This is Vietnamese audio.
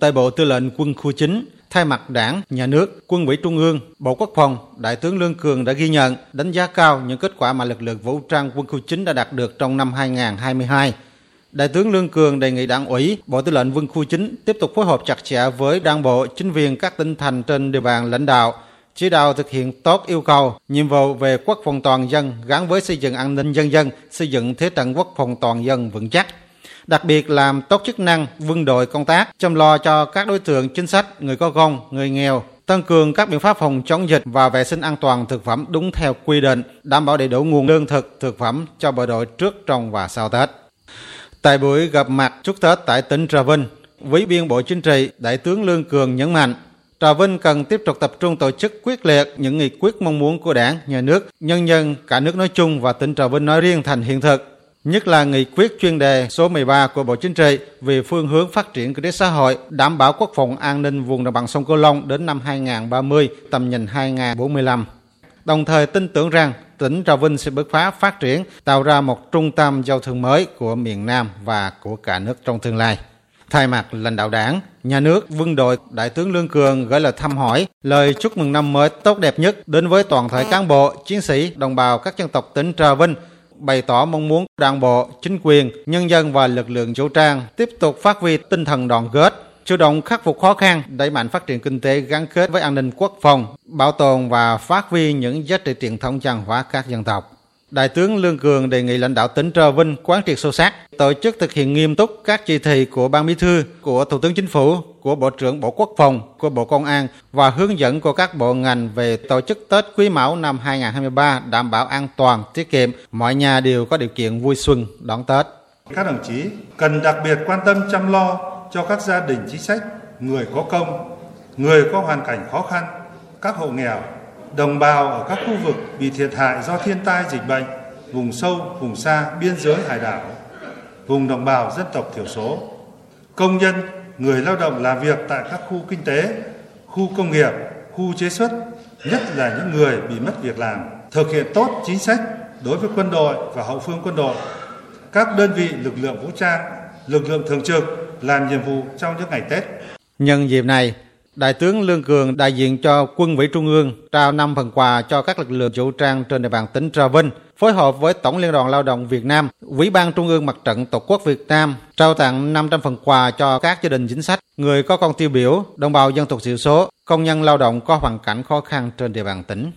tại Bộ Tư lệnh Quân khu 9, thay mặt Đảng, Nhà nước, Quân ủy Trung ương, Bộ Quốc phòng, Đại tướng Lương Cường đã ghi nhận, đánh giá cao những kết quả mà lực lượng vũ trang Quân khu 9 đã đạt được trong năm 2022. Đại tướng Lương Cường đề nghị Đảng ủy, Bộ Tư lệnh Quân khu 9 tiếp tục phối hợp chặt chẽ với Đảng bộ, chính quyền các tỉnh thành trên địa bàn lãnh đạo, chỉ đạo thực hiện tốt yêu cầu, nhiệm vụ về quốc phòng toàn dân gắn với xây dựng an ninh dân dân, xây dựng thế trận quốc phòng toàn dân vững chắc. Đặc biệt làm tốt chức năng quân đội công tác, chăm lo cho các đối tượng chính sách, người có công, người nghèo, tăng cường các biện pháp phòng chống dịch và vệ sinh an toàn thực phẩm đúng theo quy định, đảm bảo đầy đủ nguồn lương thực, thực phẩm cho bộ đội trước, trong và sau Tết. Tại buổi gặp mặt chúc Tết tại tỉnh Trà Vinh, Quý viên Bộ Chính trị, Đại tướng Lương Cường nhấn mạnh, Trà Vinh cần tiếp tục tập trung tổ chức quyết liệt những nghị quyết mong muốn của đảng, nhà nước, nhân dân, cả nước nói chung và tỉnh Trà Vinh nói riêng thành hiện thực. Nhất là nghị quyết chuyên đề số 13 của Bộ Chính trị về phương hướng phát triển kinh tế xã hội, đảm bảo quốc phòng an ninh vùng đồng bằng sông Cửu Long đến năm 2030, tầm nhìn 2045. Đồng thời tin tưởng rằng tỉnh Trà Vinh sẽ bứt phá phát triển, tạo ra một trung tâm giao thương mới của miền Nam và của cả nước trong tương lai. Thay mặt lãnh đạo đảng, nhà nước, quân đội, Đại tướng Lương Cường gửi lời thăm hỏi, lời chúc mừng năm mới tốt đẹp nhất đến với toàn thể cán bộ, chiến sĩ, đồng bào các dân tộc tỉnh Trà Vinh, bày tỏ mong muốn đảng bộ, chính quyền, nhân dân và lực lượng vũ trang tiếp tục phát huy tinh thần đoàn kết, chủ động khắc phục khó khăn, đẩy mạnh phát triển kinh tế gắn kết với an ninh quốc phòng, bảo tồn và phát huy những giá trị truyền thống văn hóa các dân tộc. Đại tướng Lương Cường đề nghị lãnh đạo tỉnh Trà Vinh quán triệt sâu sắc, tổ chức thực hiện nghiêm túc các chỉ thị của Ban Bí thư, của Thủ tướng Chính phủ, của Bộ trưởng Bộ Quốc phòng, của Bộ Công an và hướng dẫn của các bộ ngành về tổ chức Tết Quý Mão năm 2023 đảm bảo an toàn, tiết kiệm, mọi nhà đều có điều kiện vui xuân đón Tết. Các đồng chí cần đặc biệt quan tâm chăm lo cho các gia đình chính sách, người có công, người có hoàn cảnh khó khăn, các hộ nghèo, đồng bào ở các khu vực bị thiệt hại do thiên tai dịch bệnh, vùng sâu, vùng xa, biên giới hải đảo, vùng đồng bào dân tộc thiểu số, công nhân, người lao động làm việc tại các khu kinh tế, khu công nghiệp, khu chế xuất, nhất là những người bị mất việc làm, thực hiện tốt chính sách đối với quân đội và hậu phương quân đội, các đơn vị lực lượng vũ trang, lực lượng thường trực làm nhiệm vụ trong những ngày Tết. Nhân dịp này, Đại tướng Lương Cường đại diện cho Quân ủy Trung ương trao 5 phần quà cho các lực lượng vũ trang trên địa bàn tỉnh Trà Vinh, phối hợp với Tổng Liên đoàn Lao động Việt Nam, Ủy ban Trung ương Mặt trận Tổ quốc Việt Nam trao tặng 500 phần quà cho các gia đình chính sách, người có con tiêu biểu, đồng bào dân tộc thiểu số, công nhân lao động có hoàn cảnh khó khăn trên địa bàn tỉnh.